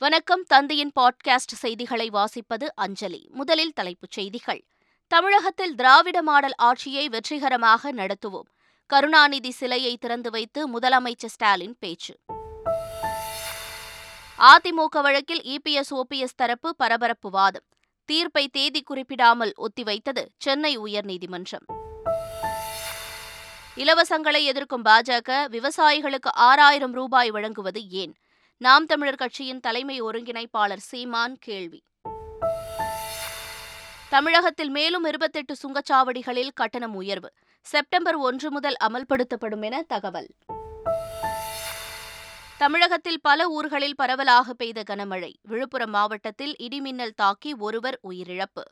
வணக்கம். தந்தையின் பாட்காஸ்ட் செய்திகளை வாசிப்பது அஞ்சலி. முதலில் தலைப்புச் செய்திகள். தமிழகத்தில் திராவிட மாடல் ஆட்சியை வெற்றிகரமாக நடத்துவோம். கருணாநிதி சிலையை திறந்து வைத்து முதலமைச்சர் ஸ்டாலின் பேச்சு. அதிமுக வழக்கில் இபிஎஸ் ஓபிஎஸ் தரப்பு பரபரப்பு வாதம். தீர்ப்பை தேதி குறிப்பிடாமல் ஒத்திவைத்தது சென்னை உயர்நீதிமன்றம். இலவசங்களை எதிர்க்கும் பாஜக விவசாயிகளுக்கு ஆறாயிரம் ரூபாய் வழங்குவது ஏன்? நாம் தமிழர் கட்சியின் தலைமை ஒருங்கிணைப்பாளர் சீமான் கேள்வி. தமிழகத்தில் மேலும் இருபத்தெட்டு சுங்கச்சாவடிகளில் கட்டணம் உயர்வு. செப்டம்பர் ஒன்று முதல் அமல்படுத்தப்படும் என தகவல். தமிழகத்தில் பல ஊர்களில் பரவலாக பெய்த கனமழை. விழுப்புரம் மாவட்டத்தில் இடிமின்னல் தாக்கி ஒருவர் உயிரிழப்பு.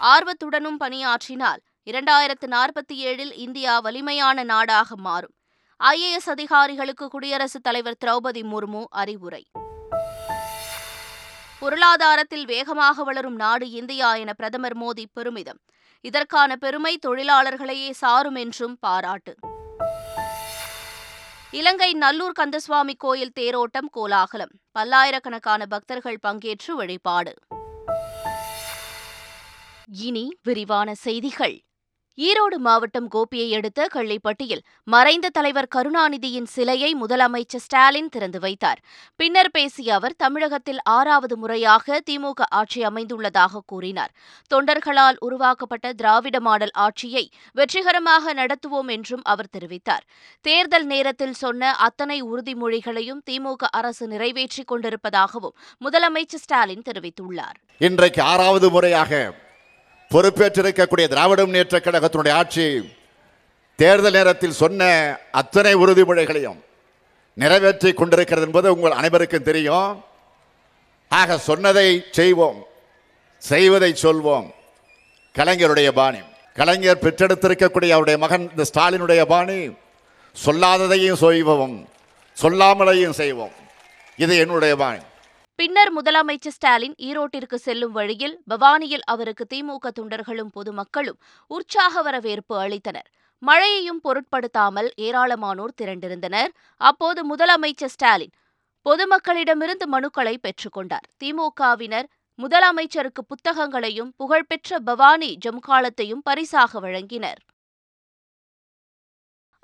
ஆர்வத்துடனும் பணியாற்றினால் இரண்டாயிரத்து நாற்பத்தி ஏழில் இந்தியா வலிமையான நாடாக மாறும். ஐஏஎஸ் அதிகாரிகளுக்கு குடியரசுத் தலைவர் திரௌபதி முர்மு அறிவுரை. பொருளாதாரத்தில் வேகமாக வளரும் நாடு இந்தியா என பிரதமர் மோடி பெருமிதம். இதற்கான பெருமை தொழிலாளர்களையே சாரும் என்றும் பாராட்டு. இலங்கை நல்லூர் கந்தசுவாமி கோயில் தேரோட்டம் கோலாகலம். பல்லாயிரக்கணக்கான பக்தர்கள் பங்கேற்று வழிபாடு. இனி விரிவான செய்திகள். ஈரோடு மாவட்டம் கோபியை அடுத்த கள்ளிப்பட்டியில் மறைந்த தலைவர் கருணாநிதியின் சிலையை முதலமைச்சர் ஸ்டாலின் திறந்து வைத்தார். பின்னர் பேசிய அவர் தமிழகத்தில் ஆறாவது முறையாக திமுக ஆட்சி அமைந்துள்ளதாக கூறினார். தொண்டர்களால் உருவாக்கப்பட்ட திராவிட மாடல் ஆட்சியை வெற்றிகரமாக நடத்துவோம் என்றும் அவர் தெரிவித்தார். தேர்தல் நேரத்தில் சொன்ன அத்தனை உறுதிமொழிகளையும் திமுக அரசு நிறைவேற்றிக் கொண்டிருப்பதாகவும் முதலமைச்சர் ஸ்டாலின் தெரிவித்துள்ளார். இன்றைக்கு ஆறாவது முறையாக பொறுப்பேற்றிருக்கக்கூடிய திராவிட முன்னேற்ற கழகத்தினுடைய ஆட்சி தேர்தல் நேரத்தில் சொன்ன அத்தனை உறுதிமொழிகளையும் நிறைவேற்றி கொண்டிருக்கிறது என்பது உங்கள் அனைவருக்கும் தெரியும். ஆக சொன்னதை செய்வோம் செய்வதை சொல்வோம். கலைஞருடைய பாணி கலைஞர் பெற்றெடுத்திருக்கக்கூடிய அவருடைய மகன் இந்த ஸ்டாலினுடைய பாணி சொல்லாததையும் செய்வோம் சொல்லாமலையும் செய்வோம். இது என்னுடைய பாணி. பின்னர் முதலமைச்சர் ஸ்டாலின் ஈரோட்டிற்கு செல்லும் வழியில் பவானியில் அவருக்கு திமுக தொண்டர்களும் பொதுமக்களும் உற்சாக வரவேற்பு அளித்தனர். மழையையும் பொருட்படுத்தாமல் ஏராளமானோர் திரண்டிருந்தனர். அப்போது முதலமைச்சர் ஸ்டாலின் பொதுமக்களிடமிருந்து மனுக்களை பெற்றுக்கொண்டார் திமுகவினர் முதலமைச்சருக்கு புத்தகங்களையும் புகழ்பெற்ற பவானி ஜம்காலத்தையும் பரிசாக வழங்கினர்.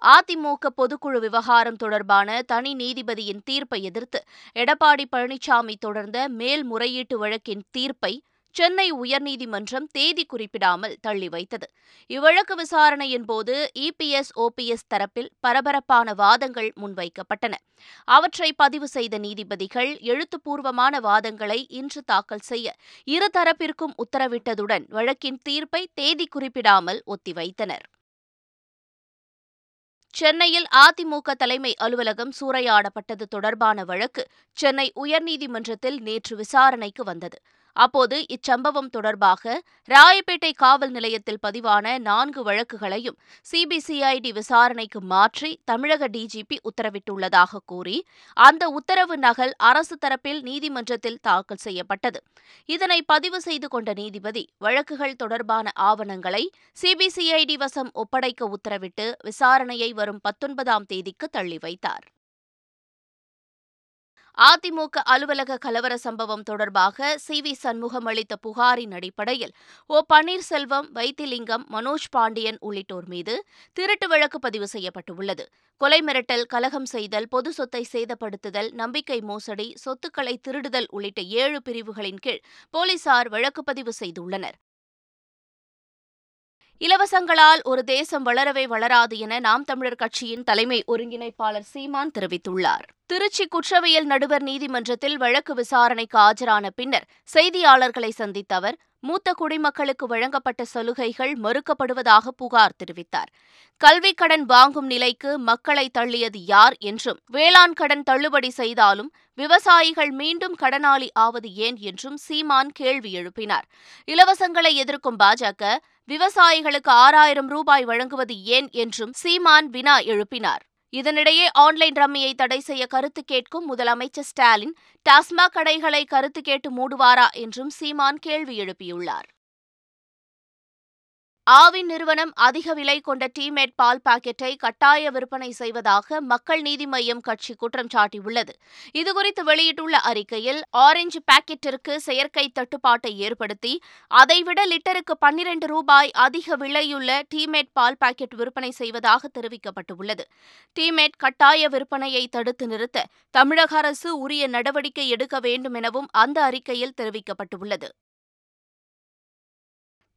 அதிமுக பொதுக்குழு விவகாரம் தொடர்பான தனி நீதிபதியின் தீர்ப்பை எதிர்த்து எடப்பாடி பழனிசாமி தொடர்ந்த மேல்முறையீட்டு வழக்கின் தீர்ப்பை சென்னை உயர்நீதிமன்றம் தேதி குறிப்பிடாமல் தள்ளி வைத்தது. இவ்வழக்கு விசாரணையின் போது இபிஎஸ் ஓபிஎஸ் தரப்பில் பரபரப்பான வாதங்கள் முன்வைக்கப்பட்டன. அவற்றை பதிவு செய்த நீதிபதிகள் எழுத்துப்பூர்வமான வாதங்களை இன்று தாக்கல் செய்ய இருதரப்பிற்கும் உத்தரவிட்டதுடன் வழக்கின் தீர்ப்பை தேதி குறிப்பிடாமல் ஒத்திவைத்தனர். சென்னையில் அதிமுக தலைமை அலுவலகம் சூறையாடப்பட்டது தொடர்பான வழக்கு சென்னை உயர்நீதிமன்றத்தில் நேற்று விசாரணைக்கு வந்தது. அப்போது இச்சம்பவம் தொடர்பாக ராயப்பேட்டை காவல் நிலையத்தில் பதிவான நான்கு வழக்குகளையும் சிபிசிஐடி விசாரணைக்கு மாற்றி தமிழக டிஜிபி உத்தரவிட்டுள்ளதாக கூறி அந்த உத்தரவு நகல் அரசு தரப்பில் நீதிமன்றத்தில் தாக்கல் செய்யப்பட்டது. இதனை பதிவு செய்து கொண்ட நீதிபதி வழக்குகள் தொடர்பான ஆவணங்களை சிபிசிஐடி வசம் ஒப்படைக்க உத்தரவிட்டு விசாரணையை வரும் பத்தொன்பதாம் தேதிக்கு தள்ளி வைத்தார். அதிமுக அலுவலக கலவர சம்பவம் தொடர்பாக சி. வி. சண்முகம் அளித்த புகாரின் அடிப்படையில் ஓ. பன்னீர்செல்வம் வைத்திலிங்கம் மனோஜ் பாண்டியன் உள்ளிட்டோர் மீது திருட்டு வழக்கு பதிவு செய்யப்பட்டுள்ளது. கொலை மிரட்டல் கலகம் செய்தல் பொது சொத்தை சேதப்படுத்துதல் நம்பிக்கை மோசடி சொத்துக்களை திருடுதல் உள்ளிட்ட ஏழு பிரிவுகளின் கீழ் போலீசார் வழக்கு பதிவு செய்துள்ளனர். இலவசங்களால் ஒரு தேசம் வளரவே வளராது என நாம் தமிழர் கட்சியின் தலைமை ஒருங்கிணைப்பாளர் சீமான் தெரிவித்துள்ளார். திருச்சி குற்றவியல் நடுவர் நீதிமன்றத்தில் வழக்கு விசாரணைக்கு ஆஜரான பின்னர் செய்தியாளர்களை சந்தித்த அவர் மூத்த குடிமக்களுக்கு வழங்கப்பட்ட சலுகைகள் மறுக்கப்படுவதாக புகார் தெரிவித்தார். கல்விக் கடன் வாங்கும் நிலைக்கு மக்களை தள்ளியது யார் என்றும் வேளாண் கடன் தள்ளுபடி செய்தாலும் விவசாயிகள் மீண்டும் கடனாளி ஆவது ஏன் என்றும் சீமான் கேள்வி எழுப்பினார். இலவசங்களை எதிர்க்கும் பாஜக விவசாயிகளுக்கு ஆறாயிரம் ரூபாய் வழங்குவது ஏன் என்றும் சீமான் வினா எழுப்பினார். இதனிடையே ஆன்லைன் ரம்மியை தடை செய்ய கருத்து கேட்கும் முதலமைச்சர் ஸ்டாலின் டாஸ்மாக் கடைகளை கருத்து கேட்டு மூடுவாரா என்றும் சீமான் கேள்வி எழுப்பியுள்ளார். ஆவின் நிறுவனம் அதிக விலை கொண்ட டீமேட் பால் பாக்கெட்டை கட்டாய விற்பனை செய்வதாக மக்கள் நீதி மய்யம் கட்சி குற்றம் சாட்டியுள்ளது. இதுகுறித்து வெளியிட்டுள்ள அறிக்கையில் ஆரஞ்சு பாக்கெட்டிற்கு செயற்கை தட்டுப்பாட்டை ஏற்படுத்தி அதைவிட லிட்டருக்கு பன்னிரண்டு ரூபாய் அதிக விலையுள்ள டீமேட் பால் பாக்கெட் விற்பனை செய்வதாக தெரிவிக்கப்பட்டுள்ளது. டீமேட் கட்டாய விற்பனையை தடுத்து நிறுத்த தமிழக அரசு உரிய நடவடிக்கை எடுக்க வேண்டும் எனவும் அந்த அறிக்கையில் தெரிவிக்கப்பட்டுள்ளது.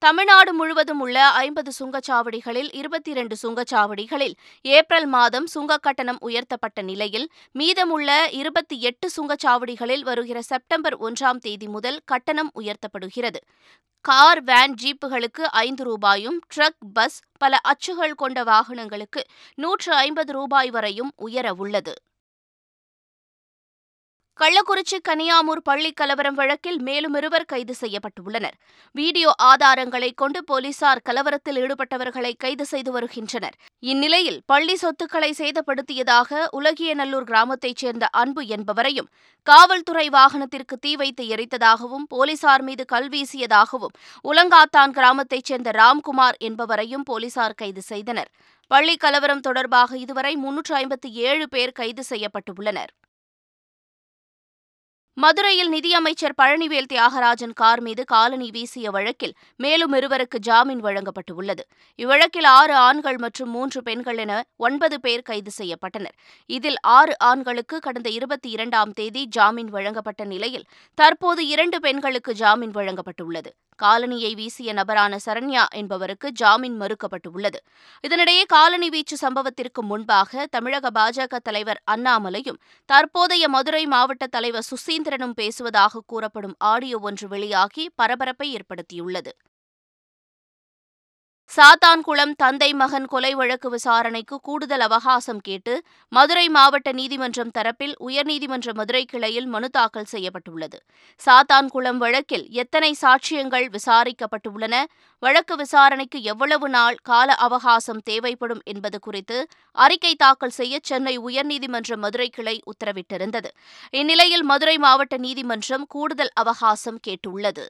தமிழ்நாடு முழுவதும் உள்ள ஐம்பது சுங்கச்சாவடிகளில் இருபத்தி இரண்டு சுங்கச்சாவடிகளில் ஏப்ரல் மாதம் சுங்கக் கட்டணம் உயர்த்தப்பட்ட நிலையில் மீதமுள்ள இருபத்தி எட்டு சுங்கச்சாவடிகளில் வருகிற செப்டம்பர் ஒன்றாம் தேதி முதல் கட்டணம் உயர்த்தப்படுகிறது. கார் வேன் ஜீப்புகளுக்கு ஐந்து ரூபாயும் ட்ரக் பஸ் பல அச்சுகள் கொண்ட வாகனங்களுக்கு நூற்று ஐம்பது ரூபாய் வரையும் உயர உள்ளது. கள்ளக்குறிச்சி கனியாமூர் பள்ளி கலவரம் வழக்கில் மேலும் இருவர் கைது செய்யப்பட்டுள்ளனர். வீடியோ ஆதாரங்களை கொண்டு போலீசார் கலவரத்தில் ஈடுபட்டவர்களை கைது செய்து வருகின்றனர். இந்நிலையில் பள்ளி சொத்துக்களை சேதப்படுத்தியதாக உலகியநல்லூர் கிராமத்தைச் சேர்ந்த அன்பு என்பவரையும் காவல்துறை வாகனத்திற்கு தீ வைத்து எரித்ததாகவும் போலீசார் மீது கல்வீசியதாகவும் உலங்காத்தான் கிராமத்தைச் சேர்ந்த ராம்குமார் என்பவரையும் போலீசார் கைது செய்தனர். பள்ளி கலவரம் தொடர்பாக இதுவரை முன்னூற்று ஐம்பத்தி ஏழு பேர் கைது செய்யப்பட்டுள்ளனர். மதுரையில் நிதியமைச்சர் பழனிவேல் தியாகராஜன் கார் மீது காலனி வீசிய வழக்கில் மேலும் இருவருக்கு ஜாமீன் வழங்கப்பட்டுள்ளது. இவ்வழக்கில் ஆறு ஆண்கள் மற்றும் மூன்று பெண்கள் என ஒன்பது பேர் கைது செய்யப்பட்டனர். இதில் ஆறு ஆண்களுக்கு கடந்த இருபத்தி இரண்டாம் தேதி ஜாமீன் வழங்கப்பட்ட நிலையில் தற்போது இரண்டு பெண்களுக்கு ஜாமீன் வழங்கப்பட்டுள்ளது. காலனியை வீசிய நபரான சரண்யா என்பவருக்கு ஜாமீன் மறுக்கப்பட்டுள்ளது. இதனிடையே காலனி வீச்சு சம்பவத்திற்கு முன்பாக தமிழக பாஜக தலைவர் அண்ணாமலையும் தற்போதைய மதுரை மாவட்ட தலைவர் சுசீந்திரனும் பேசுவதாக கூறப்படும் ஆடியோ ஒன்று வெளியாகி பரபரப்பை ஏற்படுத்தியுள்ளது. சாத்தான்குளம் தந்தை மகன் கொலை வழக்கு விசாரணைக்கு கூடுதல் அவகாசம் கேட்டு மதுரை மாவட்ட நீதிமன்றம் தரப்பில் உயர்நீதிமன்ற மதுரை கிளையில் மனு தாக்கல் செய்யப்பட்டுள்ளது. சாத்தான்குளம் வழக்கில் எத்தனை சாட்சியங்கள் விசாரிக்கப்பட்டுள்ளன? வழக்கு விசாரணைக்கு எவ்வளவு நாள் கால அவகாசம் தேவைப்படும் என்பது குறித்து அறிக்கை தாக்கல் செய்ய சென்னை உயர்நீதிமன்ற மதுரை கிளை உத்தரவிட்டிருந்தது. இந்நிலையில் மதுரை மாவட்ட நீதிமன்றம் கூடுதல் அவகாசம் கேட்டுள்ளது.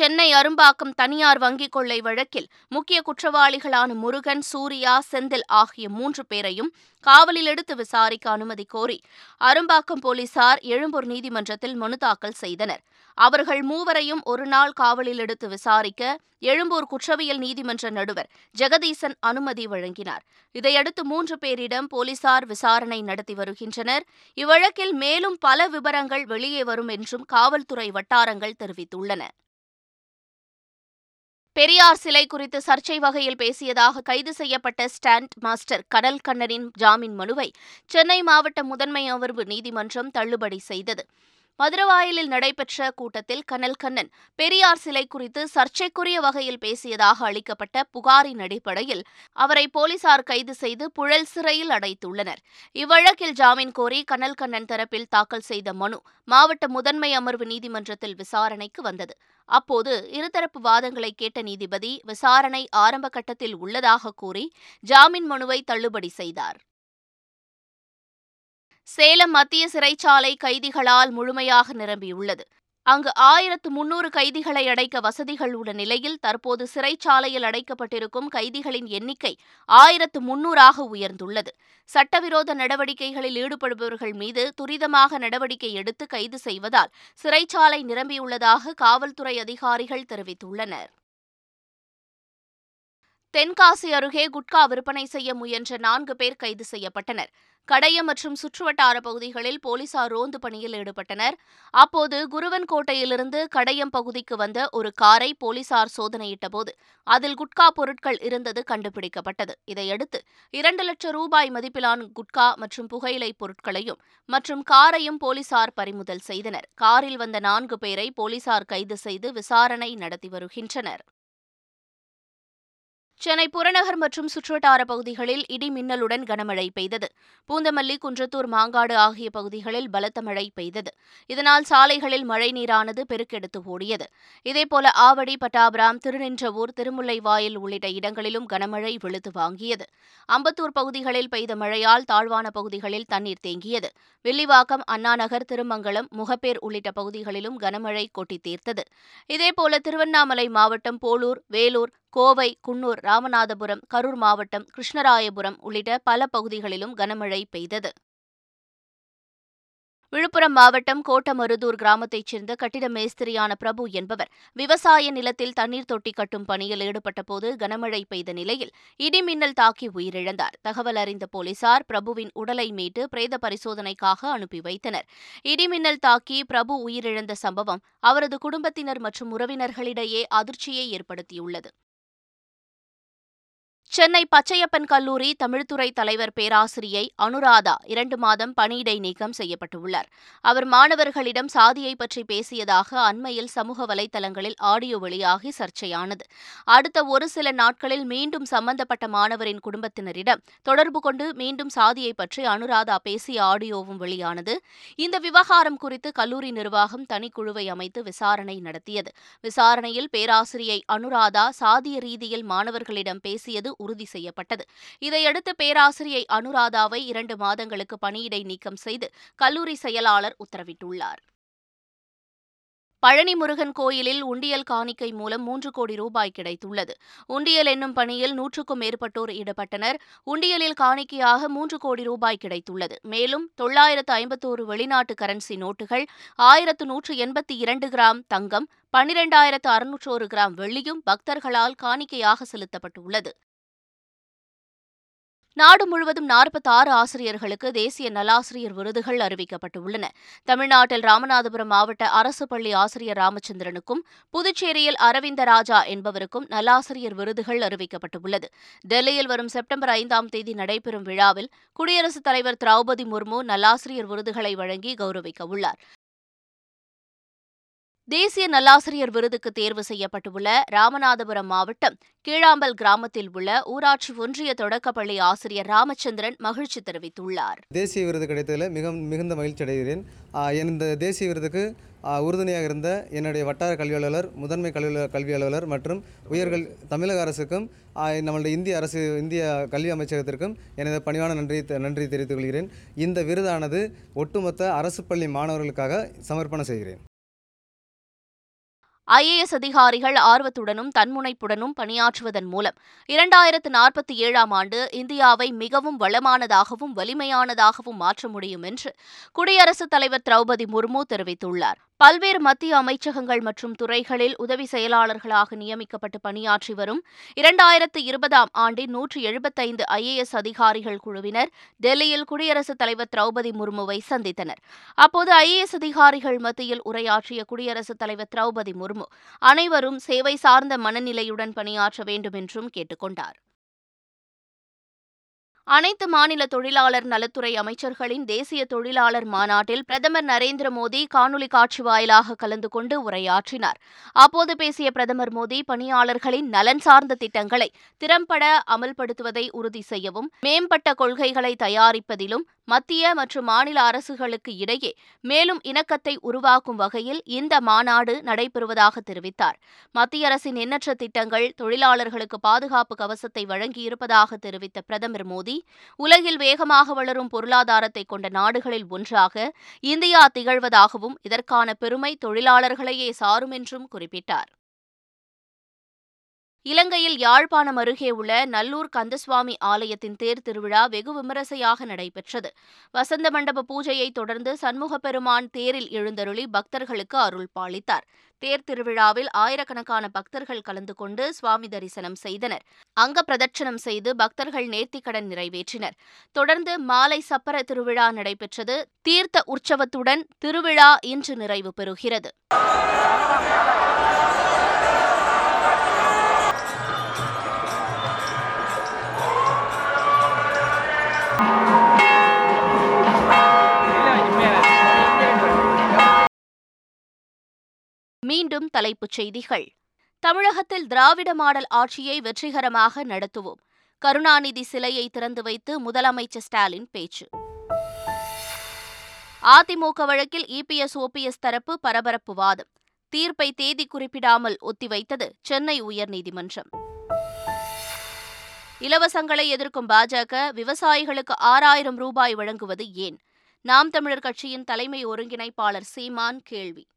சென்னை அரும்பாக்கம் தனியார் வங்கிக் கொள்ளை வழக்கில் முக்கிய குற்றவாளிகளான முருகன் சூர்யா செந்தில் ஆகிய மூன்று பேரையும் காவலில் எடுத்து விசாரிக்க அனுமதி கோரி அரும்பாக்கம் போலீசார் எழும்பூர் நீதிமன்றத்தில் மனு தாக்கல் செய்தனர். அவர்கள் மூவரையும் ஒருநாள் காவலில் எடுத்து விசாரிக்க எழும்பூர் குற்றவியல் நீதிமன்ற நடுவர் ஜெகதீசன் அனுமதி வழங்கினார். இதையடுத்து மூன்று பேரிடம் போலீசார் விசாரணை நடத்தி வருகின்றனர். இவ்வழக்கில் மேலும் பல விவரங்கள் வெளியே வரும் என்றும் காவல்துறை வட்டாரங்கள் தெரிவித்துள்ளன. பெரியார் சிலை குறித்து சர்ச்சை வகையில் பேசியதாக கைது செய்யப்பட்ட ஸ்டாண்ட் மாஸ்டர் கடல் கண்ணனின் ஜாமீன் மனுவை சென்னை மாவட்ட முதன்மை அமர்வு நீதிமன்றம் தள்ளுபடி செய்தது. மதுரவாயலில் நடைபெற்ற கூட்டத்தில் கனல் கண்ணன் பெரியார் சிலை குறித்து சர்ச்சைக்குரிய வகையில் பேசியதாக அளிக்கப்பட்ட புகாரின் அடிப்படையில் அவரை போலீசார் கைது செய்து புழல் சிறையில் அடைத்துள்ளனர். இவ்வழக்கில் ஜாமீன் கோரி கனல் கண்ணன் தரப்பில் தாக்கல் செய்த மனு மாவட்ட முதன்மை அமர்வு நீதிமன்றத்தில் விசாரணைக்கு வந்தது. அப்போது இருதரப்பு வாதங்களை கேட்ட நீதிபதி விசாரணை ஆரம்ப கட்டத்தில் உள்ளதாக கூறி ஜாமீன் மனுவை தள்ளுபடி செய்தார். சேலம் மத்திய சிறைச்சாலை கைதிகளால் முழுமையாக நிரம்பியுள்ளது. அங்கு ஆயிரத்து முன்னூறு கைதிகளை அடைக்க வசதிகள் உள்ள நிலையில் தற்போது சிறைச்சாலையில் அடைக்கப்பட்டிருக்கும் கைதிகளின் எண்ணிக்கை ஆயிரத்து முன்னூறாக உயர்ந்துள்ளது. சட்டவிரோத நடவடிக்கைகளில் ஈடுபடுபவர்கள் மீது துரிதமாக நடவடிக்கை எடுத்து கைது செய்வதால் சிறைச்சாலை நிரம்பியுள்ளதாக காவல்துறை அதிகாரிகள் தெரிவித்துள்ளனர். தென்காசி அருகே குட்கா விற்பனை செய்ய முயன்ற நான்கு பேர் கைது செய்யப்பட்டனர். கடையம் மற்றும் சுற்றுவட்டார பகுதிகளில் போலீசார் ரோந்து பணியில் ஈடுபட்டனர். அப்போது குருவன்கோட்டையிலிருந்து கடையம் பகுதிக்கு வந்த ஒரு காரை போலீசார் சோதனையிட்டபோது அதில் குட்கா பொருட்கள் இருந்தது கண்டுபிடிக்கப்பட்டது. இதையடுத்து இரண்டு லட்சம் ரூபாய் மதிப்பிலான குட்கா மற்றும் புகையிலை பொருட்களையும் மற்றும் காரையும் போலீசார் பறிமுதல் செய்தனர். காரில் வந்த நான்கு பேரை போலீசார் கைது செய்து விசாரணை நடத்தி வருகின்றனர். சென்னை புறநகர் மற்றும் சுற்றுவட்டார பகுதிகளில் இடி மின்னலுடன் கனமழை பெய்தது. பூந்தமல்லி குன்றத்தூர் மாங்காடு ஆகிய பகுதிகளில் பலத்த மழை பெய்தது. இதனால் சாலைகளில் மழை நீரானது பெருக்கெடுத்து ஓடியது. இதேபோல ஆவடி பட்டாபுரம் திருநின்றவூர் திருமுல்லைவாயில் உள்ளிட்ட இடங்களிலும் கனமழை வெளுத்து வாங்கியது. அம்பத்தூர் பகுதிகளில் பெய்த மழையால் தாழ்வான பகுதிகளில் தண்ணீர் தேங்கியது. வில்லிவாக்கம் அண்ணாநகர் திருமங்கலம் முகப்பேர் உள்ளிட்ட பகுதிகளிலும் கனமழை கொட்டி தீர்த்தது. இதேபோல திருவண்ணாமலை மாவட்டம் போலூர் வேலூர் கோவை குன்னூர் ராமநாதபுரம் கரூர் மாவட்டம் கிருஷ்ணராயபுரம் உள்ளிட்ட பல பகுதிகளிலும் கனமழை பெய்தது. விழுப்புரம் மாவட்டம் கோட்டமருதூர் கிராமத்தைச் சேர்ந்த கட்டிட மேஸ்திரியான பிரபு என்பவர் விவசாய நிலத்தில் தண்ணீர் தொட்டி கட்டும் பணியில் ஈடுபட்டபோது கனமழை பெய்த நிலையில் இடிமின்னல் தாக்கி உயிரிழந்தார். தகவல் அறிந்த போலீசார் பிரபுவின் உடலை மீட்டு பிரேத பரிசோதனைக்காக அனுப்பி வைத்தனர். இடிமின்னல் தாக்கி பிரபு உயிரிழந்த சம்பவம் அவரது குடும்பத்தினர் மற்றும் உறவினர்களிடையே அதிர்ச்சியை ஏற்படுத்தியுள்ளது. சென்னை பச்சையப்பன் கல்லூரி தமிழ்துறை தலைவர் பேராசிரியை அனுராதா இரண்டு மாதம் பணியிடை நீக்கம் செய்யப்பட்டுள்ளார். அவர் மாணவர்களிடம் சாதியை பற்றி பேசியதாக அண்மையில் சமூக வலைதளங்களில் ஆடியோ வெளியாகி சர்ச்சையானது. அடுத்த ஒரு சில நாட்களில் மீண்டும் சம்பந்தப்பட்ட மாணவரின் குடும்பத்தினரிடம் தொடர்பு கொண்டு மீண்டும் சாதியை பற்றி அனுராதா பேசிய ஆடியோவும் வெளியானது. இந்த விவகாரம் குறித்து கல்லூரி நிர்வாகம் தனிக்குழுவை அமைத்து விசாரணை நடத்தியது. விசாரணையில் பேராசிரியை அனுராதா சாதிய ரீதியில் மாணவர்களிடம் பேசியது உறுதி செய்யப்பட்டது. இதையடுத்து பேராசிரியை அனுராதாவை இரண்டு மாதங்களுக்கு பணியிடை நீக்கம் செய்து கல்லூரி செயலாளர் உத்தரவிட்டுள்ளார். பழனி முருகன் கோயிலில் உண்டியல் காணிக்கை மூலம் மூன்று கோடி ரூபாய் கிடைத்துள்ளது. உண்டியல் என்னும் பணியில் நூற்றுக்கும் மேற்பட்டோர் ஈடுபட்டனர். உண்டியலில் காணிக்கையாக மூன்று கோடி ரூபாய் கிடைத்துள்ளது. மேலும் தொள்ளாயிரத்து ஐம்பத்தோரு வெளிநாட்டு கரன்சி நோட்டுகள் ஆயிரத்து நூற்று எண்பத்தி இரண்டு கிராம் தங்கம் பனிரெண்டாயிரத்து அறுநூற்றோரு கிராம் வெள்ளியும் பக்தர்களால் காணிக்கையாக செலுத்தப்பட்டுள்ளது. நாடு முழுவதும் நாற்பத்தாறு ஆசிரியர்களுக்கு தேசிய நலாசிரியர் விருதுகள் அறிவிக்கப்பட்டுள்ளன. தமிழ்நாட்டில் ராமநாதபுரம் மாவட்ட அரசு பள்ளி ஆசிரியர் ராமச்சந்திரனுக்கும் புதுச்சேரியில் அரவிந்த ராஜா என்பவருக்கும் நலாசிரியர் விருதுகள் அறிவிக்கப்பட்டுள்ளது. டெல்லியில் வரும் செப்டம்பர் ஐந்தாம் தேதி நடைபெறும் விழாவில் குடியரசுத் தலைவர் திரௌபதி முர்மு நல்லாசிரியர் விருதுகளை வழங்கி கௌரவிக்க உள்ளார் தேசிய நல்லாசிரியர் விருதுக்கு தேர்வு செய்யப்பட்டுள்ள ராமநாதபுரம் மாவட்டம் கீழாம்பல் கிராமத்தில் உள்ள ஊராட்சி ஒன்றிய தொடக்கப்பள்ளி ஆசிரியர் ராமச்சந்திரன் மகிழ்ச்சி தெரிவித்துள்ளார். தேசிய விருது கிடைத்ததில் மிக மிகுந்த மகிழ்ச்சி அடைகிறேன். இந்த தேசிய விருதுக்கு உறுதுணையாக இருந்த என்னுடைய வட்டார கல்வி அலுவலர் முதன்மை கல்வி கல்வி அலுவலர் மற்றும் உயர்கள் தமிழக அரசுக்கும் நம்மளுடைய இந்திய அரசு இந்திய கல்வி அமைச்சகத்திற்கும் எனது பணிவான நன்றி நன்றி தெரிவித்துக் கொள்கிறேன். இந்த விருதானது ஒட்டுமொத்த அரசு பள்ளி மாணவர்களுக்காக சமர்ப்பணம் செய்கிறேன். ஐஏஎஸ் அதிகாரிகள் ஆர்வத்துடனும் தன்முனைப்புடனும் பணியாற்றுவதன் மூலம் இரண்டாயிரத்து நாற்பத்தி ஏழாம் ஆண்டு இந்தியாவை மிகவும் வளமானதாகவும் வலிமையானதாகவும் மாற்ற முடியும் என்று குடியரசுத் தலைவர் திரௌபதி முர்மு தெரிவித்துள்ளார். பல்வேறு மத்திய அமைச்சகங்கள் மற்றும் துறைகளில் உதவி செயலாளர்களாக நியமிக்கப்பட்டு பணியாற்றி வரும் இரண்டாயிரத்து இருபதாம் ஆண்டின் நூற்று எழுபத்தைந்து ஐஏஎஸ் அதிகாரிகள் குழுவினர் டெல்லியில் குடியரசுத் தலைவர் திரௌபதி முர்முவை சந்தித்தனர். அப்போது ஐஏஎஸ் அதிகாரிகள் மத்தியில் உரையாற்றிய குடியரசுத் தலைவர் திரௌபதி முர்மு அனைவரும் சேவை சார்ந்த மனநிலையுடன் பணியாற்ற வேண்டும் என்றும் கேட்டுக்கொண்டார். அனைத்து மாநில தொழிலாளர் நலத்துறை அமைச்சர்களின் தேசிய தொழிலாளர் மாநாட்டில் பிரதமர் நரேந்திர மோடி காணொலி காட்சி வாயிலாக கலந்து கொண்டு உரையாற்றினார். அப்போது பேசிய பிரதமர் மோடி பணியாளர்களின் நலன் சார்ந்த திட்டங்களை திறம்பட அமல்படுத்துவதை உறுதி செய்யவும் மேம்பட்ட கொள்கைகளை தயாரிப்பதிலும் மத்திய மற்றும் மாநில அரசுகளுக்கு இடையே மேலும் இணக்கத்தை உருவாக்கும் வகையில் இந்த மாநாடு நடைபெறுவதாக தெரிவித்தார். மத்திய அரசின் எண்ணற்ற திட்டங்கள் தொழிலாளர்களுக்கு பாதுகாப்பு கவசத்தை வழங்கியிருப்பதாக தெரிவித்த பிரதமர் மோடி உலகில் வேகமாக வளரும் பொருளாதாரத்தை கொண்ட நாடுகளில் ஒன்றாக இந்தியா திகழ்வதாகவும் இதற்கான பெருமை தொழிலாளர்களையே சாரும் என்றும் குறிப்பிட்டார். இலங்கையில் யாழ்ப்பாணம் அருகே உள்ள நல்லூர் கந்தசுவாமி ஆலயத்தின் தேர் திருவிழா வெகு விமரிசையாக நடைபெற்றது. வசந்த மண்டப பூஜையை தொடர்ந்து சண்முகப் பெருமான் தேரில் எழுந்தருளி பக்தர்களுக்கு அருள் பாலித்தார். தேர் திருவிழாவில் ஆயிரக்கணக்கான பக்தர்கள் கலந்து கொண்டு சுவாமி தரிசனம் செய்தனர். அங்க பிரதட்சணம் செய்து பக்தர்கள் நேர்த்திக்கடன் நிறைவேற்றினர். தொடர்ந்து மாலை சப்பர திருவிழா நடைபெற்றது. தீர்த்த உற்சவத்துடன் திருவிழா இன்று நிறைவு பெறுகிறது. மீண்டும் தலைப்புச் செய்திகள். தமிழகத்தில் திராவிட மாடல் ஆட்சியை வெற்றிகரமாக நடத்துவோம். கருணாநிதி சிலையை திறந்து வைத்து முதலமைச்சர் ஸ்டாலின் பேச்சு. அதிமுக வழக்கில் இபிஎஸ் ஓபிஎஸ் தரப்பு பரபரப்பு வாதம். தீர்ப்பை தேதி குறிப்பிடாமல் ஒத்திவைத்தது சென்னை உயர்நீதிமன்றம். இலவசங்களை எதிர்க்கும் பாஜக விவசாயிகளுக்கு ஆறாயிரம் ரூபாய் வழங்குவது ஏன்? நாம் தமிழர் கட்சியின் தலைமை ஒருங்கிணைப்பாளர் சீமான் கேள்வி.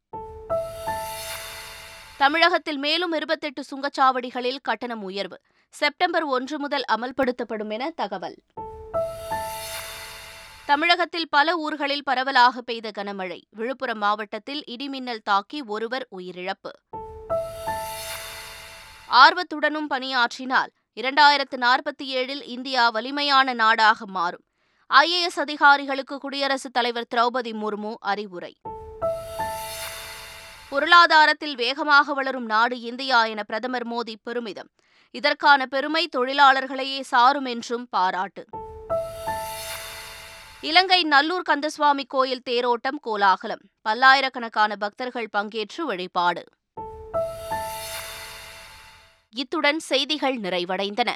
தமிழகத்தில் மேலும் இருபத்தெட்டு சுங்கச்சாவடிகளில் கட்டணம் உயர்வு. செப்டம்பர் ஒன்று முதல் அமல்படுத்தப்படும் என தகவல். தமிழகத்தில் பல ஊர்களில் பரவலாக பெய்த கனமழை. விழுப்புரம் மாவட்டத்தில் இடிமின்னல் தாக்கி ஒருவர் உயிரிழப்பு. ஆர்வத்துடனும் பணியாற்றினால் இரண்டாயிரத்து நாற்பத்தி ஏழில் இந்தியா வலிமையான நாடாக மாறும். ஐஏஎஸ் அதிகாரிகளுக்கு குடியரசுத் தலைவர் திரௌபதி முர்மு அறிவுரை. பொருளாதாரத்தில் வேகமாக வளரும் நாடு இந்தியா என பிரதமர் மோடி பெருமிதம். இதற்கான பெருமை தொழிலாளர்களையே சாரும் என்றும் பாராட்டு. இலங்கை நல்லூர் கந்தசுவாமி கோயில் தேரோட்டம் கோலாகலம். பல்லாயிரக்கணக்கான பக்தர்கள் பங்கேற்று வழிபாடு. இத்துடன் செய்திகள் நிறைவடைந்தன.